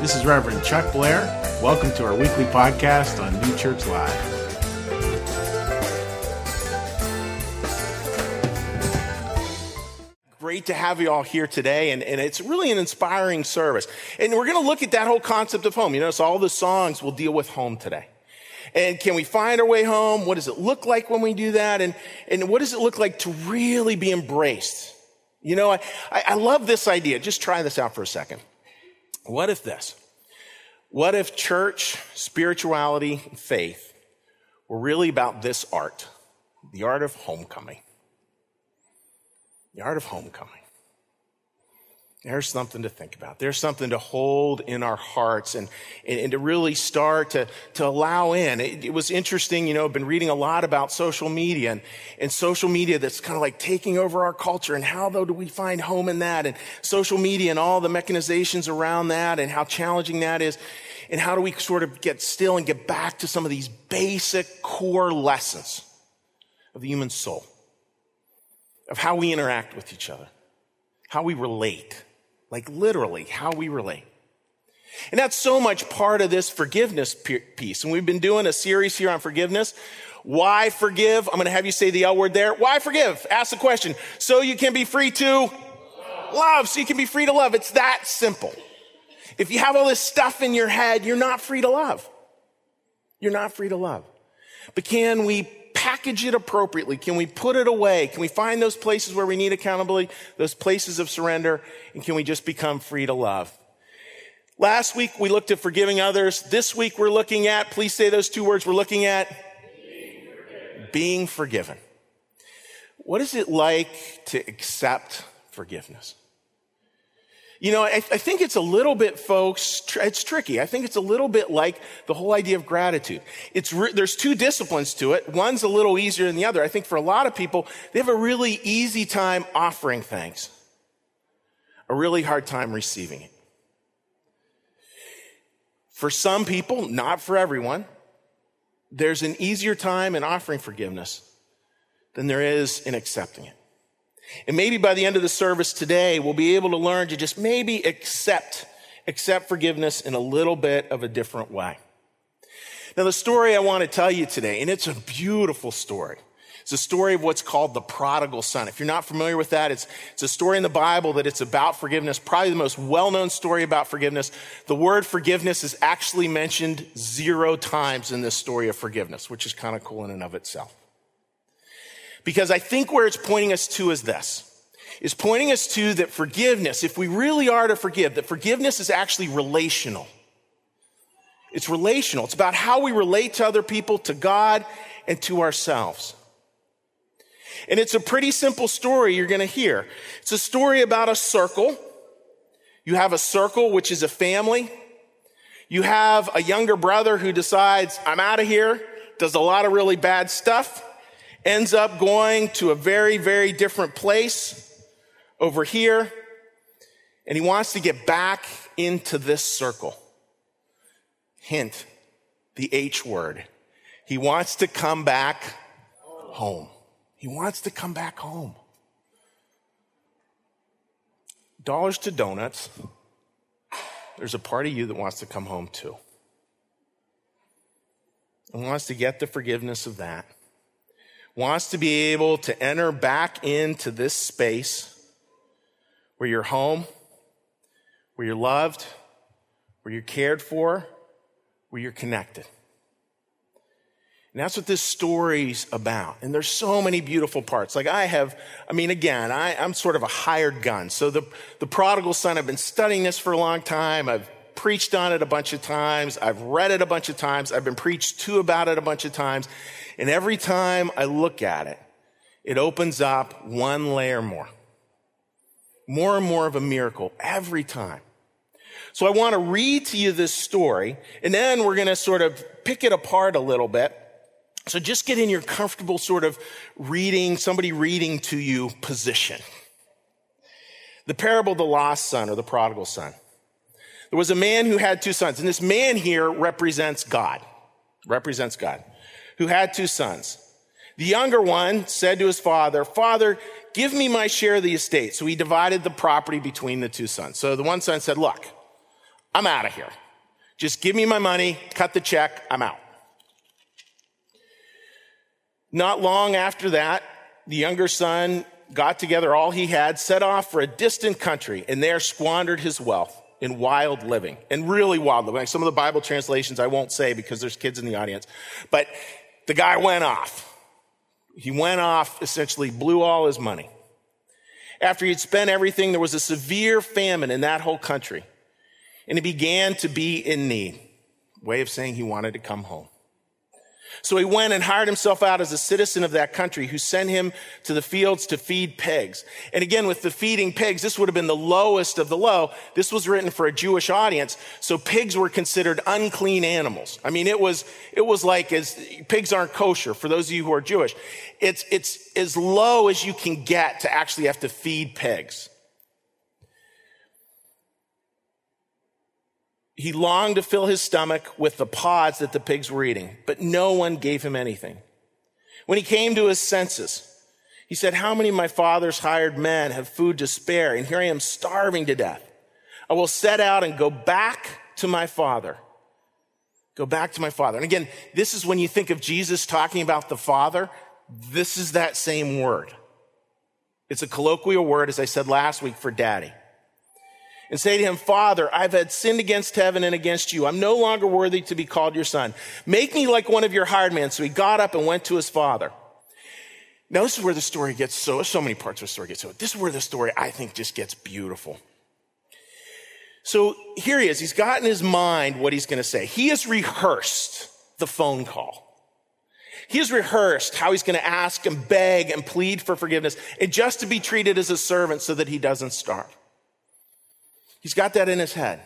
This is Reverend Chuck Blair. Welcome to our weekly podcast on New Church Live. Great to have you all here today, and, and it's really an inspiring service. And we're going to look at that whole concept of home. You notice all the songs will deal with home today. And can we find our way home? What does it look like when we do that? And, and what does it look like to really be embraced? You know, I, I love this idea. Just try this out for a second. What if this? What if church, spirituality, faith were really about this art, the art of homecoming? The art of homecoming. There's something to think about. There's something to hold in our hearts and, and, and to really start to, to allow in. It, it, was interesting, you know, I've been reading a lot about social media and, and social media that's kind of like taking over our culture and how though do we find home in that and social media and all the mechanizations around that and how challenging that is. And how do we sort of get still and get back to some of these basic core lessons of the human soul, of how we interact with each other, how we relate like literally how we relate. And that's so much part of this forgiveness piece. And we've been doing a series here on forgiveness. Why forgive? I'm going to have you say the L word there. Why forgive? Ask the question. So you can be free to love. So you can be free to love. It's that simple. If you have all this stuff in your head, you're not free to love. You're not free to love. But can we package it appropriately? Can we put it away? Can we find those places where we need accountability, those places of surrender? And can we just become free to love? Last week we looked at forgiving others. This week we're looking at, please say those two words, we're looking at being forgiven. Being forgiven. What is it like to accept forgiveness? You know, I, I, think it's a little bit, folks, tr- it's tricky. I think it's a little bit like the whole idea of gratitude. It's re- there's two disciplines to it. One's a little easier than the other. I think for a lot of people, they have a really easy time offering thanks, a really hard time receiving it. For some people, not for everyone, there's an easier time in offering forgiveness than there is in accepting it. And maybe by the end of the service today, we'll be able to learn to just maybe accept, accept forgiveness in a little bit of a different way. Now, the story I want to tell you today, and it's a beautiful story. It's a story of what's called the prodigal son. If you're not familiar with that, it's, it's a story in the Bible that it's about forgiveness, probably the most well-known story about forgiveness. The word forgiveness is actually mentioned zero times in this story of forgiveness, which is kind of cool in and of itself. Because I think where it's pointing us to is this. Is pointing us to that forgiveness, if we really are to forgive, that forgiveness is actually relational. It's relational. It's about how we relate to other people, to God, and to ourselves. And it's a pretty simple story you're going to hear. It's a story about a circle. You have a circle, which is a family. You have a younger brother who decides, I'm out of here, does a lot of really bad stuff ends up going to a very, very different place over here. And he wants to get back into this circle. Hint, the H word. He wants to come back home. He wants to come back home. Dollars to donuts. There's a part of you that wants to come home too. And wants to get the forgiveness of that wants to be able to enter back into this space where you're home, where you're loved, where you're cared for, where you're connected. And that's what this story's about. And there's so many beautiful parts. Like I have, I mean, again, I, am sort of a hired gun. So the, the prodigal son, I've been studying this for a long time. I've preached on it a bunch of times. I've read it a bunch of times. I've been preached to about it a bunch of times. And every time I look at it, it opens up one layer more. More and more of a miracle every time. So I want to read to you this story, and then we're going to sort of pick it apart a little bit. So just get in your comfortable sort of reading, somebody reading to you position. The parable of the lost son or the prodigal son. There was a man who had two sons, and this man here represents God. Represents God who had two sons. The younger one said to his father, Father, give me my share of the estate. So he divided the property between the two sons. So the one son said, Look, I'm out of here. Just give me my money, cut the check, I'm out. Not long after that, the younger son got together all he had, set off for a distant country, and there squandered his wealth in wild living and really wild living. Some of the Bible translations I won't say because there's kids in the audience, but the guy went off. He went off, essentially blew all his money. After he'd spent everything, there was a severe famine in that whole country. And he began to be in need. Way of saying he wanted to come home. So he went and hired himself out as a citizen of that country who sent him to the fields to feed pigs. And again, with the feeding pigs, this would have been the lowest of the low. This was written for a Jewish audience. So pigs were considered unclean animals. I mean, it was, it was like as pigs aren't kosher for those of you who are Jewish. It's, it's as low as you can get to actually have to feed pigs. He longed to fill his stomach with the pods that the pigs were eating, but no one gave him anything. When he came to his senses, he said, How many of my father's hired men have food to spare? And here I am starving to death. I will set out and go back to my father. Go back to my father. And again, this is when you think of Jesus talking about the father, this is that same word. It's a colloquial word, as I said last week, for daddy and say to him, Father, I've had sinned against heaven and against you. I'm no longer worthy to be called your son. Make me like one of your hired men. So he got up and went to his father. Now, this is where the story gets so, so many parts of the story get so. This is where the story, I think, just gets beautiful. So here he is. He's got in his mind what he's going to say. He has rehearsed the phone call. He has rehearsed how he's going to ask and beg and plead for forgiveness and just to be treated as a servant so that he doesn't starve. He's got that in his head.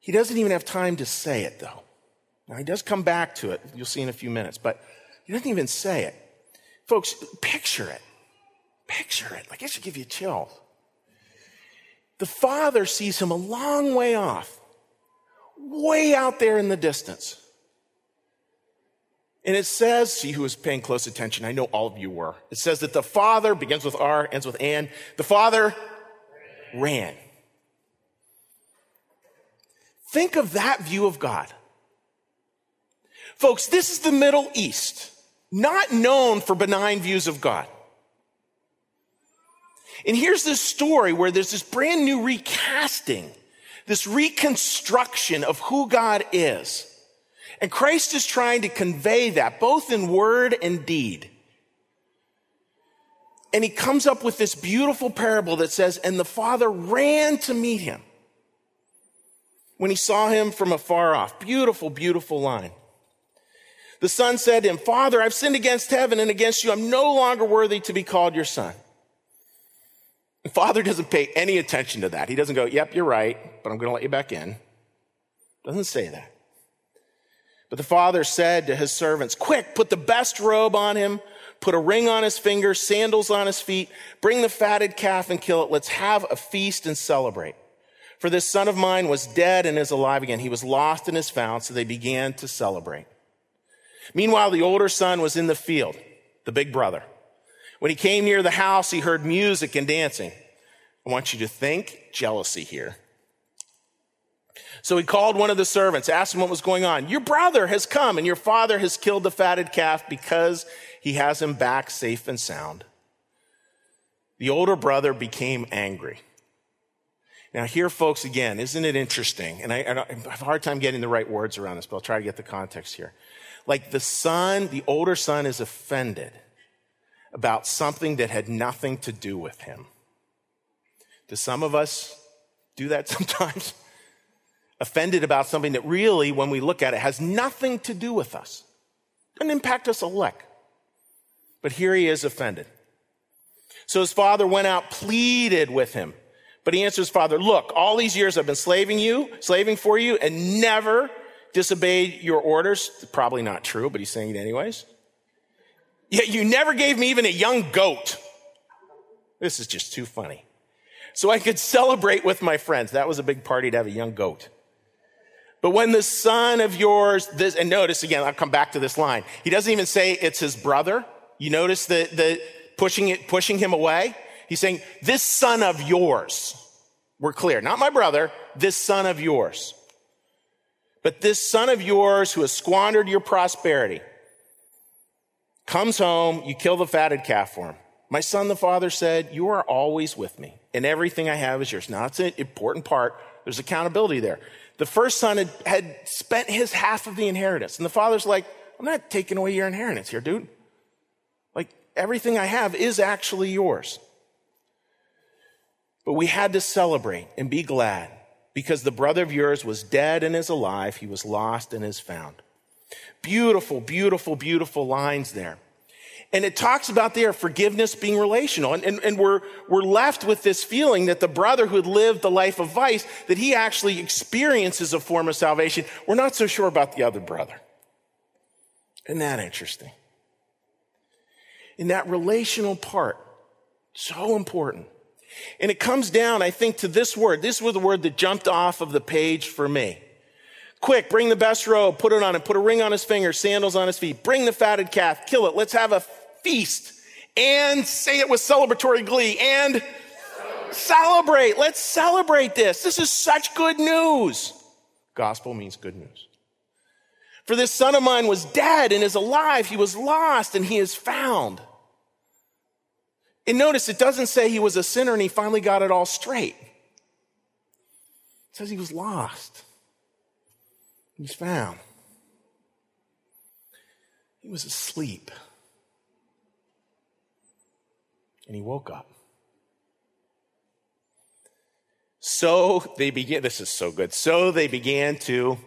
He doesn't even have time to say it, though. Now, he does come back to it. You'll see in a few minutes, but he doesn't even say it. Folks, picture it. Picture it. Like, it should give you chills. The father sees him a long way off, way out there in the distance. And it says, see who was paying close attention. I know all of you were. It says that the father begins with R, ends with An. The father ran. Think of that view of God. Folks, this is the Middle East, not known for benign views of God. And here's this story where there's this brand new recasting, this reconstruction of who God is. And Christ is trying to convey that both in word and deed. And he comes up with this beautiful parable that says, and the father ran to meet him when he saw him from afar off. Beautiful, beautiful line. The son said to him, Father, I've sinned against heaven and against you. I'm no longer worthy to be called your son. The father doesn't pay any attention to that. He doesn't go, Yep, you're right, but I'm going to let you back in. Doesn't say that. But the father said to his servants, Quick, put the best robe on him put a ring on his finger, sandals on his feet, bring the fatted calf and kill it. Let's have a feast and celebrate. For this son of mine was dead and is alive again. He was lost and is found, so they began to celebrate. Meanwhile, the older son was in the field, the big brother. When he came near the house, he heard music and dancing. I want you to think jealousy here. So he called one of the servants, asked him what was going on. Your brother has come and your father has killed the fatted calf because he has him back safe and sound. The older brother became angry. Now, here, folks, again, isn't it interesting? And I, I, have a hard time getting the right words around this, but I'll try to get the context here. Like the son, the older son is offended about something that had nothing to do with him. Do some of us do that sometimes? offended about something that really, when we look at it, has nothing to do with us. Doesn't impact us a lick. But here he is offended. So his father went out, pleaded with him. But he answers his father, look, all these years I've been slaving you, slaving for you, and never disobeyed your orders. Probably not true, but he's saying it anyways. Yet you never gave me even a young goat. This is just too funny. So I could celebrate with my friends. That was a big party to have a young goat. But when the son of yours, this, and notice again, I'll come back to this line. He doesn't even say it's his brother. You notice the, the pushing it, pushing him away? He's saying, this son of yours. We're clear. Not my brother, this son of yours. But this son of yours who has squandered your prosperity comes home, you kill the fatted calf for him. My son, the father said, You are always with me, and everything I have is yours. Now, that's an important part. There's accountability there. The first son had, had spent his half of the inheritance, and the father's like, I'm not taking away your inheritance here, dude. Everything I have is actually yours. But we had to celebrate and be glad because the brother of yours was dead and is alive. He was lost and is found. Beautiful, beautiful, beautiful lines there. And it talks about there forgiveness being relational. And, and, and, we're, we're left with this feeling that the brother who had lived the life of vice, that he actually experiences a form of salvation. We're not so sure about the other brother. Isn't that interesting? In that relational part, so important. And it comes down, I think, to this word. This was the word that jumped off of the page for me. Quick, bring the best robe, put it on him, put a ring on his finger, sandals on his feet, bring the fatted calf, kill it, let's have a feast, and say it with celebratory glee, and celebrate. Let's celebrate this. This is such good news. Gospel means good news. For this son of mine was dead and is alive. He was lost and he is found. And notice it doesn't say he was a sinner and he finally got it all straight. It says he was lost. He was found. He was asleep. And he woke up. So they began, this is so good. So they began to,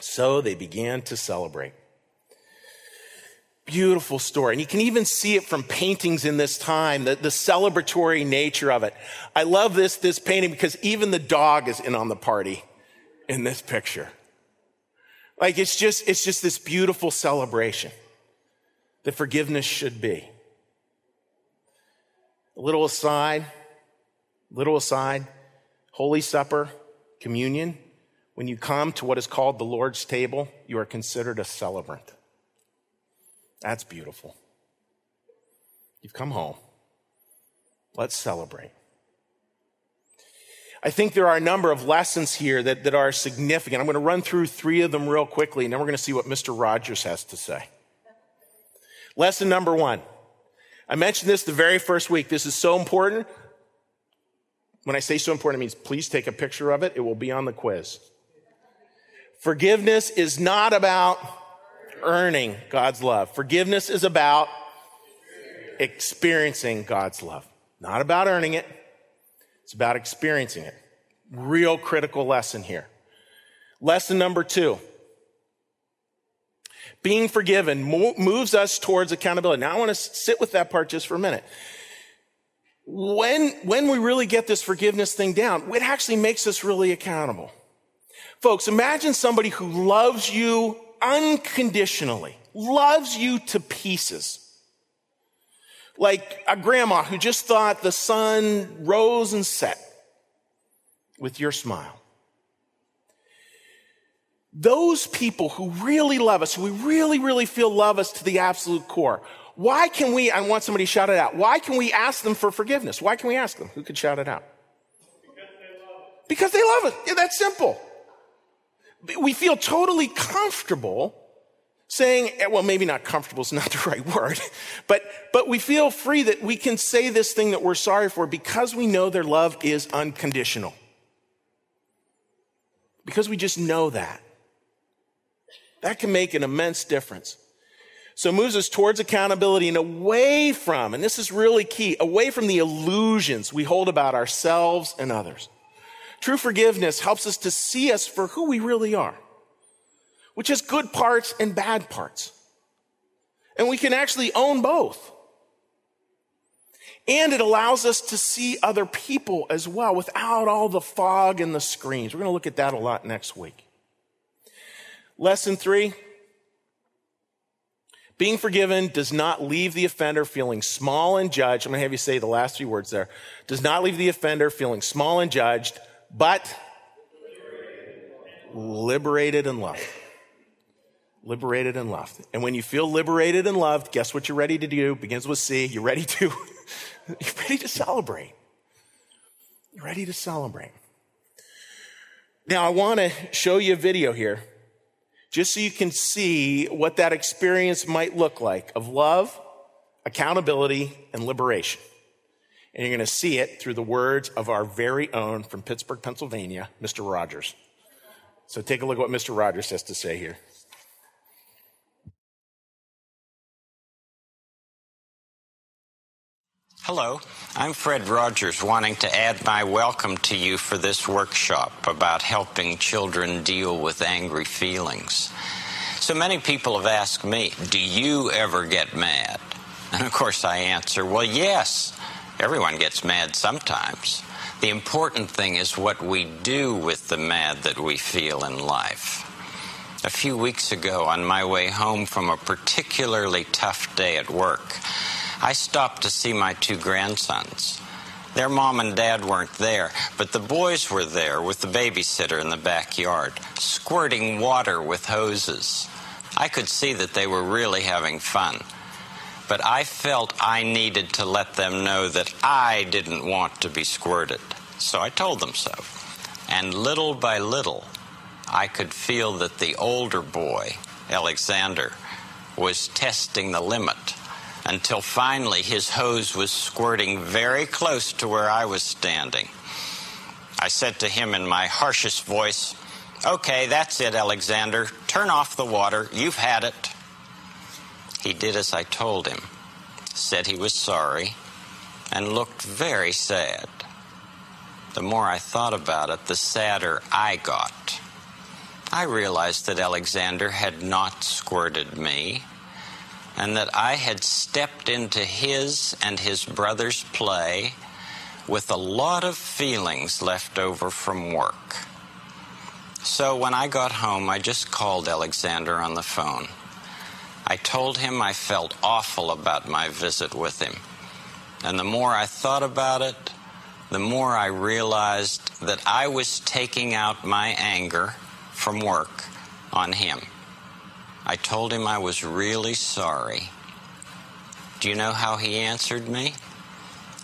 so they began to celebrate. Beautiful story. And you can even see it from paintings in this time, the, the celebratory nature of it. I love this, this painting because even the dog is in on the party in this picture. Like it's just, it's just this beautiful celebration that forgiveness should be. A little aside, little aside, Holy Supper, communion, when you come to what is called the Lord's table, you are considered a celebrant. That's beautiful. You've come home. Let's celebrate. I think there are a number of lessons here that, that are significant. I'm going to run through three of them real quickly, and then we're going to see what Mr. Rogers has to say. Lesson number one. I mentioned this the very first week. This is so important. When I say so important, it means please take a picture of it. It will be on the quiz. Forgiveness is not about earning God's love. Forgiveness is about experiencing God's love. Not about earning it. It's about experiencing it. Real critical lesson here. Lesson number two. Being forgiven moves us towards accountability. Now I want to sit with that part just for a minute. When, when we really get this forgiveness thing down, it actually makes us really accountable. Folks, imagine somebody who loves you unconditionally, loves you to pieces. Like a grandma who just thought the sun rose and set with your smile. Those people who really love us, who we really, really feel love us to the absolute core, why can we, I want somebody to shout it out, why can we ask them for forgiveness? Why can we ask them? Who could shout it out? Because they love us. Yeah, that's simple we feel totally comfortable saying, eh, well, maybe not comfortable is not the right word, but, but we feel free that we can say this thing that we're sorry for because we know their love is unconditional. Because we just know that. That can make an immense difference. So it moves us towards accountability and away from, and this is really key, away from the illusions we hold about ourselves and others. True forgiveness helps us to see us for who we really are, which has good parts and bad parts. And we can actually own both. And it allows us to see other people as well without all the fog and the screens. We're going to look at that a lot next week. Lesson three. Being forgiven does not leave the offender feeling small and judged. I'm going to have you say the last three words there. Does not leave the offender feeling small and judged, but liberated and loved. Liberated and loved. And when you feel liberated and loved, guess what you're ready to do? Begins with C. You're ready to, you're ready to celebrate. You're ready to celebrate. Now, I want to show you a video here just so you can see what that experience might look like of love, accountability, and liberation. And you're going to see it through the words of our very own from Pittsburgh, Pennsylvania, Mr. Rogers. So take a look at what Mr. Rogers has to say here. Hello, I'm Fred Rogers, wanting to add my welcome to you for this workshop about helping children deal with angry feelings. So many people have asked me, Do you ever get mad? And of course, I answer, Well, yes, everyone gets mad sometimes. The important thing is what we do with the mad that we feel in life. A few weeks ago, on my way home from a particularly tough day at work, I stopped to see my two grandsons. Their mom and dad weren't there, but the boys were there with the babysitter in the backyard, squirting water with hoses. I could see that they were really having fun. But I felt I needed to let them know that I didn't want to be squirted. So I told them so. And little by little, I could feel that the older boy, Alexander, was testing the limit until finally his hose was squirting very close to where I was standing. I said to him in my harshest voice, Okay, that's it, Alexander. Turn off the water. You've had it. He did as I told him, said he was sorry, and looked very sad. The more I thought about it, the sadder I got. I realized that Alexander had not squirted me and that I had stepped into his and his brother's play with a lot of feelings left over from work. So when I got home, I just called Alexander on the phone. I told him I felt awful about my visit with him. And the more I thought about it, the more I realized that I was taking out my anger from work on him. I told him I was really sorry. Do you know how he answered me?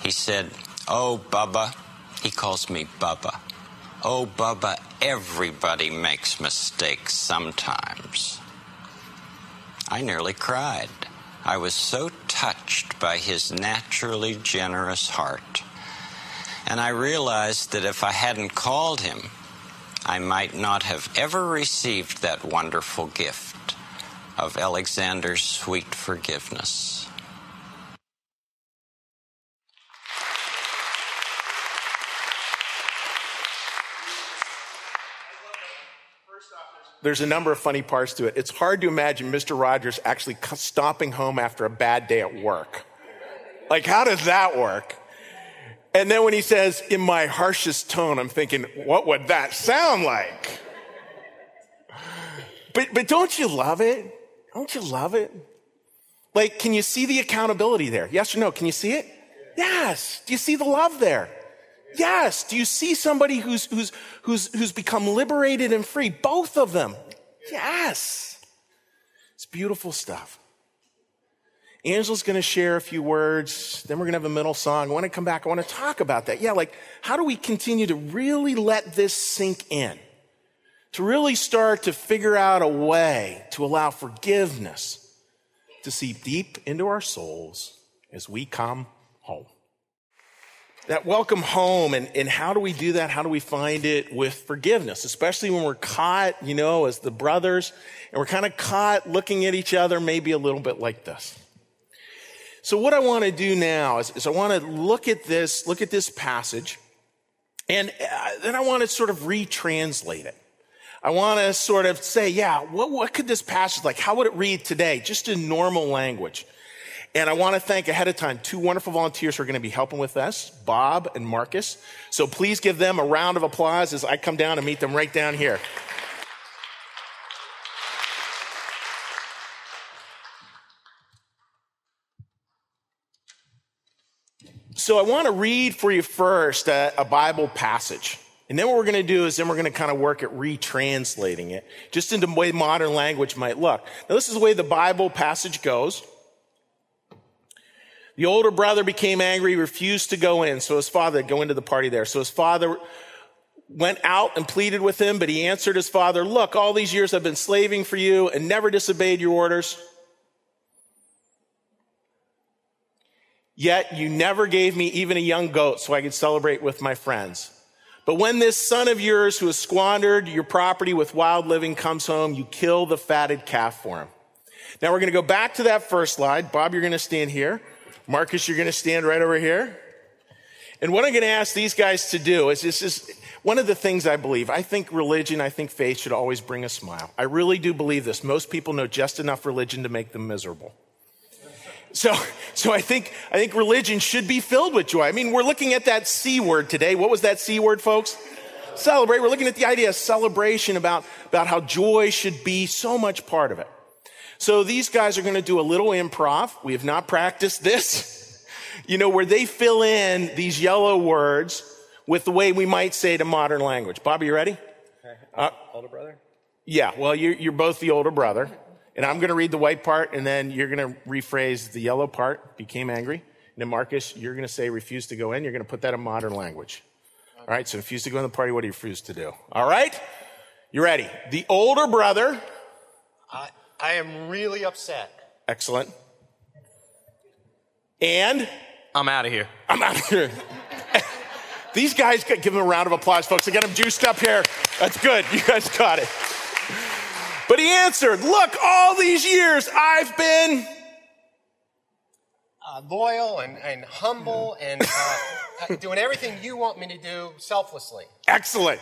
He said, Oh, Bubba. He calls me Bubba. Oh, Bubba, everybody makes mistakes sometimes. I nearly cried. I was so touched by his naturally generous heart. And I realized that if I hadn't called him, I might not have ever received that wonderful gift of Alexander's sweet forgiveness. There's a number of funny parts to it. It's hard to imagine Mr. Rogers actually stomping home after a bad day at work. Like, how does that work? And then when he says, in my harshest tone, I'm thinking, what would that sound like? But, but don't you love it? Don't you love it? Like, can you see the accountability there? Yes or no? Can you see it? Yes. Do you see the love there? Yes. Do you see somebody who's, who's, who's, who's become liberated and free? Both of them. Yes. It's beautiful stuff. Angela's going to share a few words. Then we're going to have a middle song. I want to come back. I want to talk about that. Yeah, like, how do we continue to really let this sink in? to really start to figure out a way to allow forgiveness to seep deep into our souls as we come. That welcome home, and, and how do we do that? How do we find it with forgiveness? Especially when we're caught, you know, as the brothers, and we're kind of caught looking at each other maybe a little bit like this. So what I want to do now is, is I want to look at this, look at this passage, and uh, then I want to sort of retranslate it. I want to sort of say, yeah, what, what could this passage like? How would it read today? Just in normal language. And I want to thank ahead of time two wonderful volunteers who are going to be helping with us, Bob and Marcus. So please give them a round of applause as I come down and meet them right down here. So I want to read for you first a, a Bible passage. And then what we're going to do is then we're going to kind of work at retranslating it just into the way modern language might look. Now, this is the way the Bible passage goes. The older brother became angry, refused to go in. So his father, go into the party there. So his father went out and pleaded with him, but he answered his father, look, all these years I've been slaving for you and never disobeyed your orders. Yet you never gave me even a young goat so I could celebrate with my friends. But when this son of yours who has squandered your property with wild living comes home, you kill the fatted calf for him. Now we're going to go back to that first slide. Bob, you're going to stand here. Marcus, you're going to stand right over here. And what I'm going to ask these guys to do is this is one of the things I believe. I think religion, I think faith should always bring a smile. I really do believe this. Most people know just enough religion to make them miserable. So, so I think, I think religion should be filled with joy. I mean, we're looking at that C word today. What was that C word, folks? Celebrate. We're looking at the idea of celebration about, about how joy should be so much part of it. So these guys are going to do a little improv. We have not practiced this. You know, where they fill in these yellow words with the way we might say it in modern language. Bobby, you ready? Uh, older brother? Yeah, well, you're, you're both the older brother. And I'm going to read the white part, and then you're going to rephrase the yellow part, became angry. And then, Marcus, you're going to say refuse to go in. You're going to put that in modern language. All right, so refuse to go in the party. What do you refuse to do? All right? You ready? The older brother. I, I am really upset. Excellent. And I'm out of here. I'm out of here. These guys, give them a round of applause, folks. I got them juiced up here. That's good. You guys got it. But he answered, Look, all these years I've been uh, loyal and, and humble and uh, doing everything you want me to do selflessly. Excellent.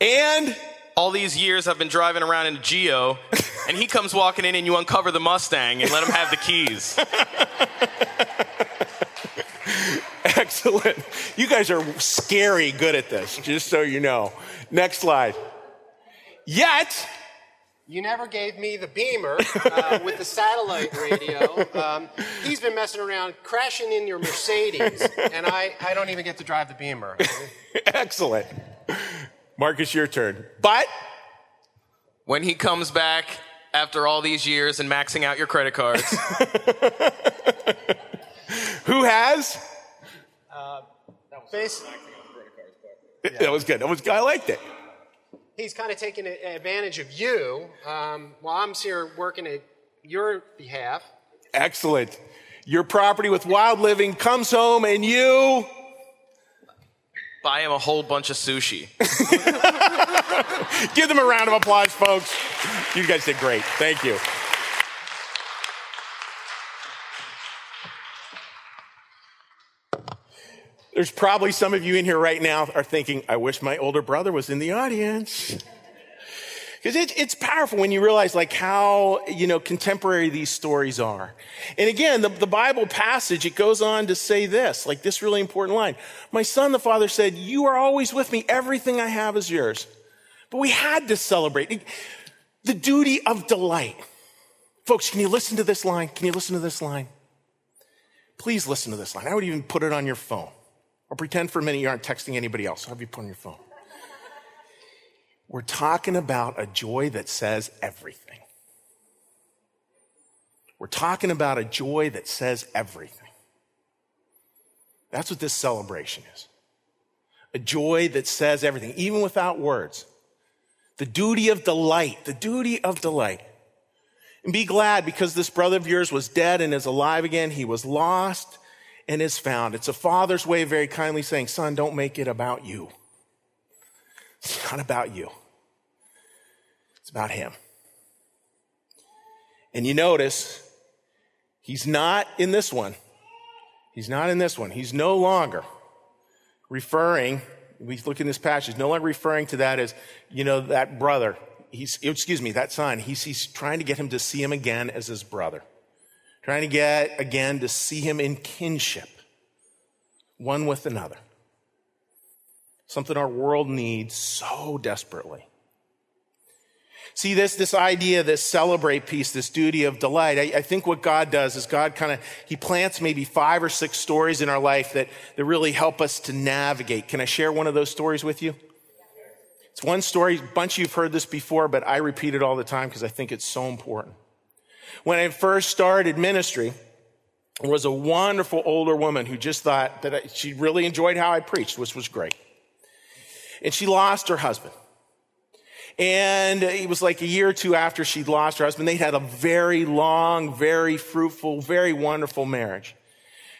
And all these years I've been driving around in a Geo, and he comes walking in and you uncover the Mustang and let him have the keys. Excellent. You guys are scary good at this, just so you know. Next slide. Yet, you never gave me the beamer uh, with the satellite radio. Um, he's been messing around, crashing in your Mercedes, and I, I don't even get to drive the beamer. Excellent. Marcus, your turn. But when he comes back after all these years and maxing out your credit cards, who has? Uh, that was, yeah. that was good. That was I liked it he's kind of taking advantage of you um, while I'm here working at your behalf. Excellent. Your property with wild living comes home and you buy him a whole bunch of sushi. Give them a round of applause, folks. You guys did great. Thank you. There's probably some of you in here right now are thinking, I wish my older brother was in the audience. Because it, it's powerful when you realize like how, you know, contemporary these stories are. And again, the, the Bible passage, it goes on to say this, like this really important line. My son, the father said, you are always with me. Everything I have is yours. But we had to celebrate the duty of delight. Folks, can you listen to this line? Can you listen to this line? Please listen to this line. I would even put it on your phone. Or pretend for a minute you aren't texting anybody else. I'll have you put on your phone. We're talking about a joy that says everything. We're talking about a joy that says everything. That's what this celebration is. A joy that says everything, even without words. The duty of delight, the duty of delight. And be glad because this brother of yours was dead and is alive again. He was lost and is found. It's a father's way of very kindly saying, son, don't make it about you. It's not about you. It's about him. And you notice he's not in this one. He's not in this one. He's no longer referring, we look in this passage, no longer referring to that as, you know, that brother. He's, excuse me, that son. He's, he's trying to get him to see him again as his brother. Trying to get, again, to see him in kinship, one with another. Something our world needs so desperately. See, this, this idea, this celebrate piece, this duty of delight, I, I think what God does is God kind of, He plants maybe five or six stories in our life that, that really help us to navigate. Can I share one of those stories with you? It's one story, a bunch of you have heard this before, but I repeat it all the time because I think it's so important. When I first started ministry, There was a wonderful older woman who just thought that I, she really enjoyed how I preached, which was great. And she lost her husband. And it was like a year or two after she'd lost her husband. They'd had a very long, very fruitful, very wonderful marriage.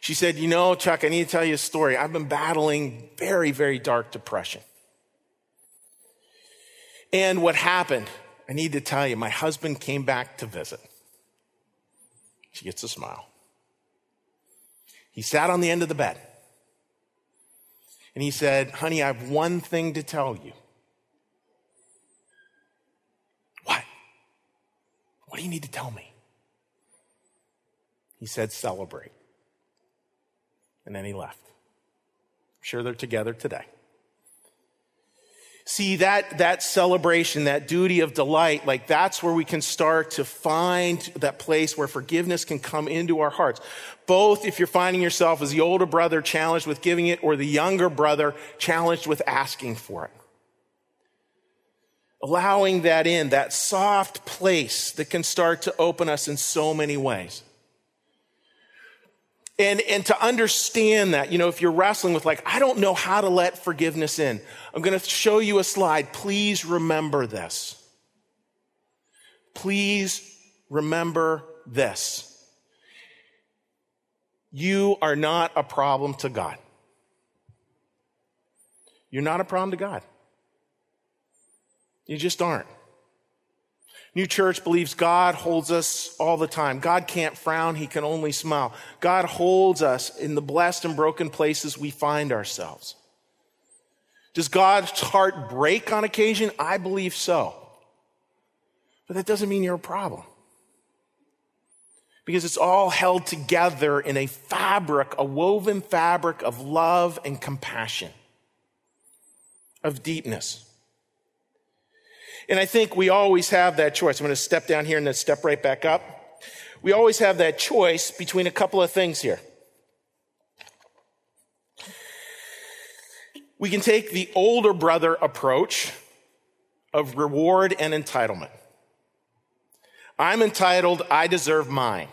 She said, You know, Chuck, I need to tell you a story. I've been battling very, very dark depression. And what happened, I need to tell you, my husband came back to visit. She gets a smile. He sat on the end of the bed. And he said, Honey, I have one thing to tell you. What? What do you need to tell me? He said, Celebrate. And then he left. I'm sure they're together today. See, that, that celebration, that duty of delight, like that's where we can start to find that place where forgiveness can come into our hearts. Both if you're finding yourself as the older brother challenged with giving it or the younger brother challenged with asking for it. Allowing that in, that soft place that can start to open us in so many ways. And, and to understand that, you know, if you're wrestling with like, I don't know how to let forgiveness in, I'm going to show you a slide. Please remember this. Please remember this. You are not a problem to God. You're not a problem to God. You just aren't. New Church believes God holds us all the time. God can't frown, He can only smile. God holds us in the blessed and broken places we find ourselves. Does God's heart break on occasion? I believe so. But that doesn't mean you're a problem. Because it's all held together in a fabric, a woven fabric of love and compassion, of deepness. And I think we always have that choice. I'm going to step down here and then step right back up. We always have that choice between a couple of things here. We can take the older brother approach of reward and entitlement. I'm entitled, I deserve mine.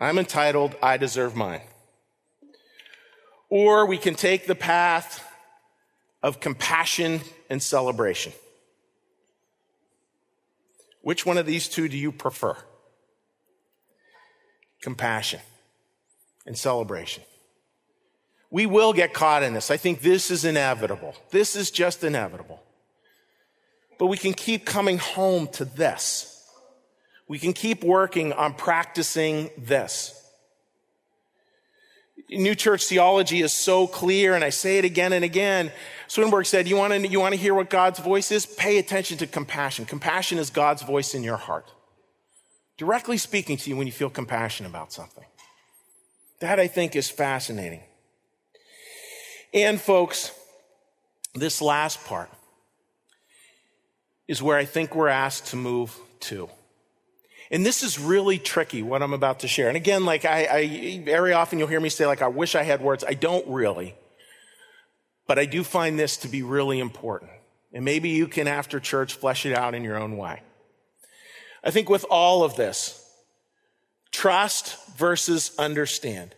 I'm entitled, I deserve mine. Or we can take the path of compassion and celebration. Which one of these two do you prefer? Compassion and celebration. We will get caught in this. I think this is inevitable. This is just inevitable. But we can keep coming home to this. We can keep working on practicing this. New church theology is so clear, and I say it again and again. Swedenborg said, you want, to, you want to hear what God's voice is? Pay attention to compassion. Compassion is God's voice in your heart. Directly speaking to you when you feel compassion about something. That I think is fascinating. And folks, this last part is where I think we're asked to move to. And this is really tricky, what I'm about to share. And again, like I, I, very often you'll hear me say, like, I wish I had words. I don't really. But I do find this to be really important. And maybe you can, after church, flesh it out in your own way. I think with all of this, trust versus understand.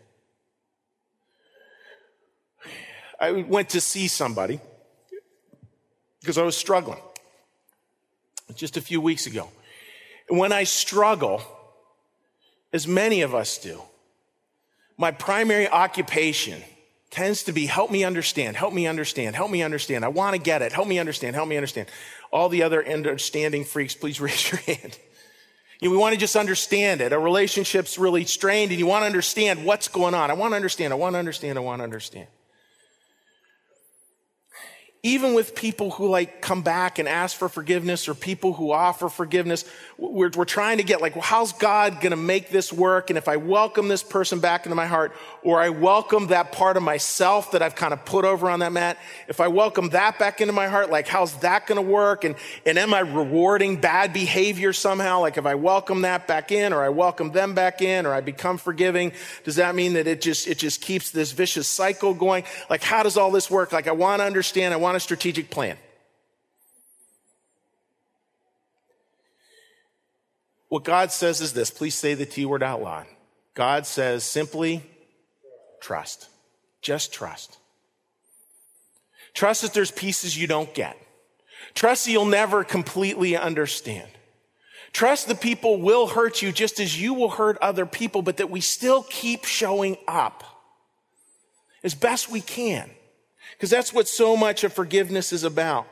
I went to see somebody because I was struggling just a few weeks ago. When I struggle, as many of us do, my primary occupation tends to be help me understand, help me understand, help me understand. I want to get it. Help me understand, help me understand. All the other understanding freaks, please raise your hand. You know, we want to just understand it. A relationship's really strained and you want to understand what's going on. I want to understand, I want to understand, I want to understand even with people who like come back and ask for forgiveness or people who offer forgiveness, we're, we're trying to get like, well, how's God going to make this work? And if I welcome this person back into my heart, or I welcome that part of myself that I've kind of put over on that mat, if I welcome that back into my heart, like, how's that going to work? And, and am I rewarding bad behavior somehow? Like, if I welcome that back in, or I welcome them back in, or I become forgiving, does that mean that it just, it just keeps this vicious cycle going? Like, how does all this work? Like, I want to understand, I want want a strategic plan. What God says is this. Please say the T word out loud. God says simply trust. Just trust. Trust that there's pieces you don't get. Trust that you'll never completely understand. Trust the people will hurt you just as you will hurt other people, but that we still keep showing up as best we can. Because that's what so much of forgiveness is about.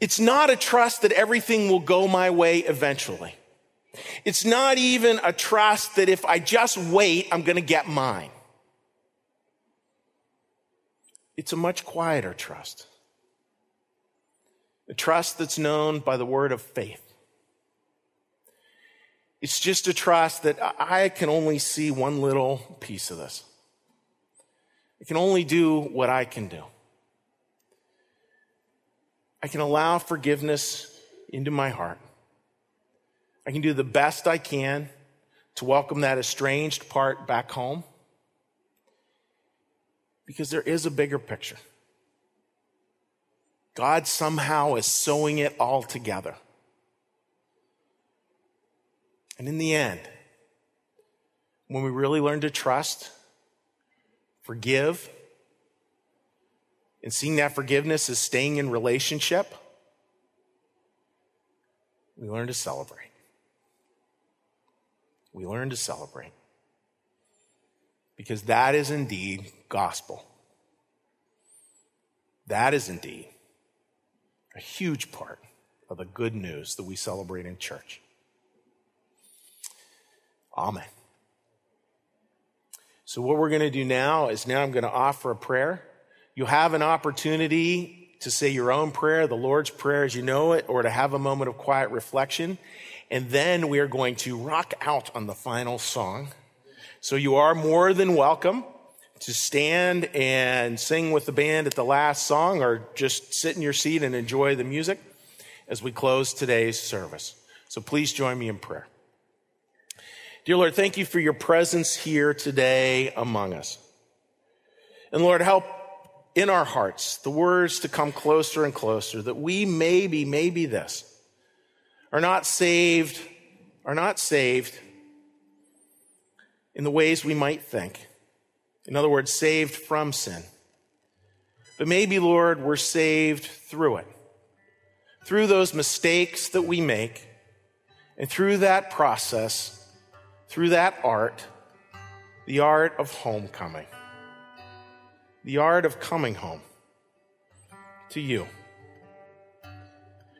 It's not a trust that everything will go my way eventually. It's not even a trust that if I just wait, I'm going to get mine. It's a much quieter trust. A trust that's known by the word of faith. It's just a trust that I can only see one little piece of this. I can only do what I can do. I can allow forgiveness into my heart. I can do the best I can to welcome that estranged part back home because there is a bigger picture. God somehow is sewing it all together. And in the end, when we really learn to trust, forgive, and seeing that forgiveness is staying in relationship, we learn to celebrate. We learn to celebrate. Because that is indeed gospel. That is indeed a huge part of the good news that we celebrate in church. Amen. So, what we're going to do now is now I'm going to offer a prayer. You have an opportunity to say your own prayer, the Lord's Prayer as you know it, or to have a moment of quiet reflection. And then we are going to rock out on the final song. So, you are more than welcome to stand and sing with the band at the last song, or just sit in your seat and enjoy the music as we close today's service. So, please join me in prayer. Dear Lord, thank you for your presence here today among us. And Lord, help in our hearts the words to come closer and closer that we maybe, maybe this are not saved, are not saved in the ways we might think. In other words, saved from sin. But maybe, Lord, we're saved through it, through those mistakes that we make, and through that process through that art, the art of homecoming, the art of coming home to you.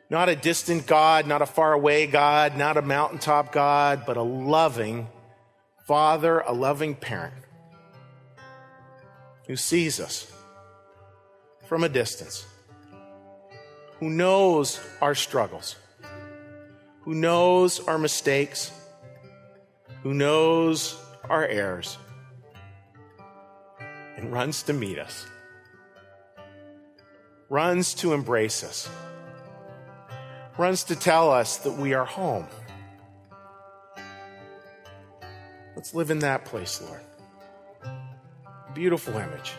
Not a distant God, not a faraway God, not a mountaintop God, but a loving father, a loving parent who sees us from a distance, who knows our struggles, who knows our mistakes who knows our errors and runs to meet us, runs to embrace us, runs to tell us that we are home. Let's live in that place, Lord. Beautiful image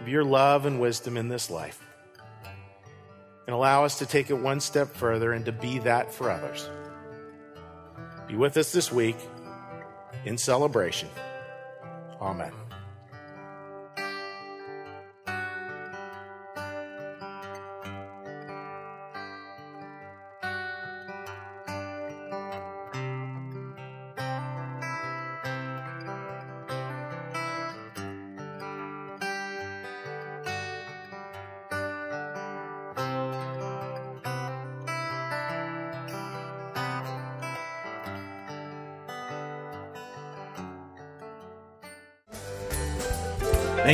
of your love and wisdom in this life. And allow us to take it one step further and to be that for others. Be with us this week in celebration. Amen.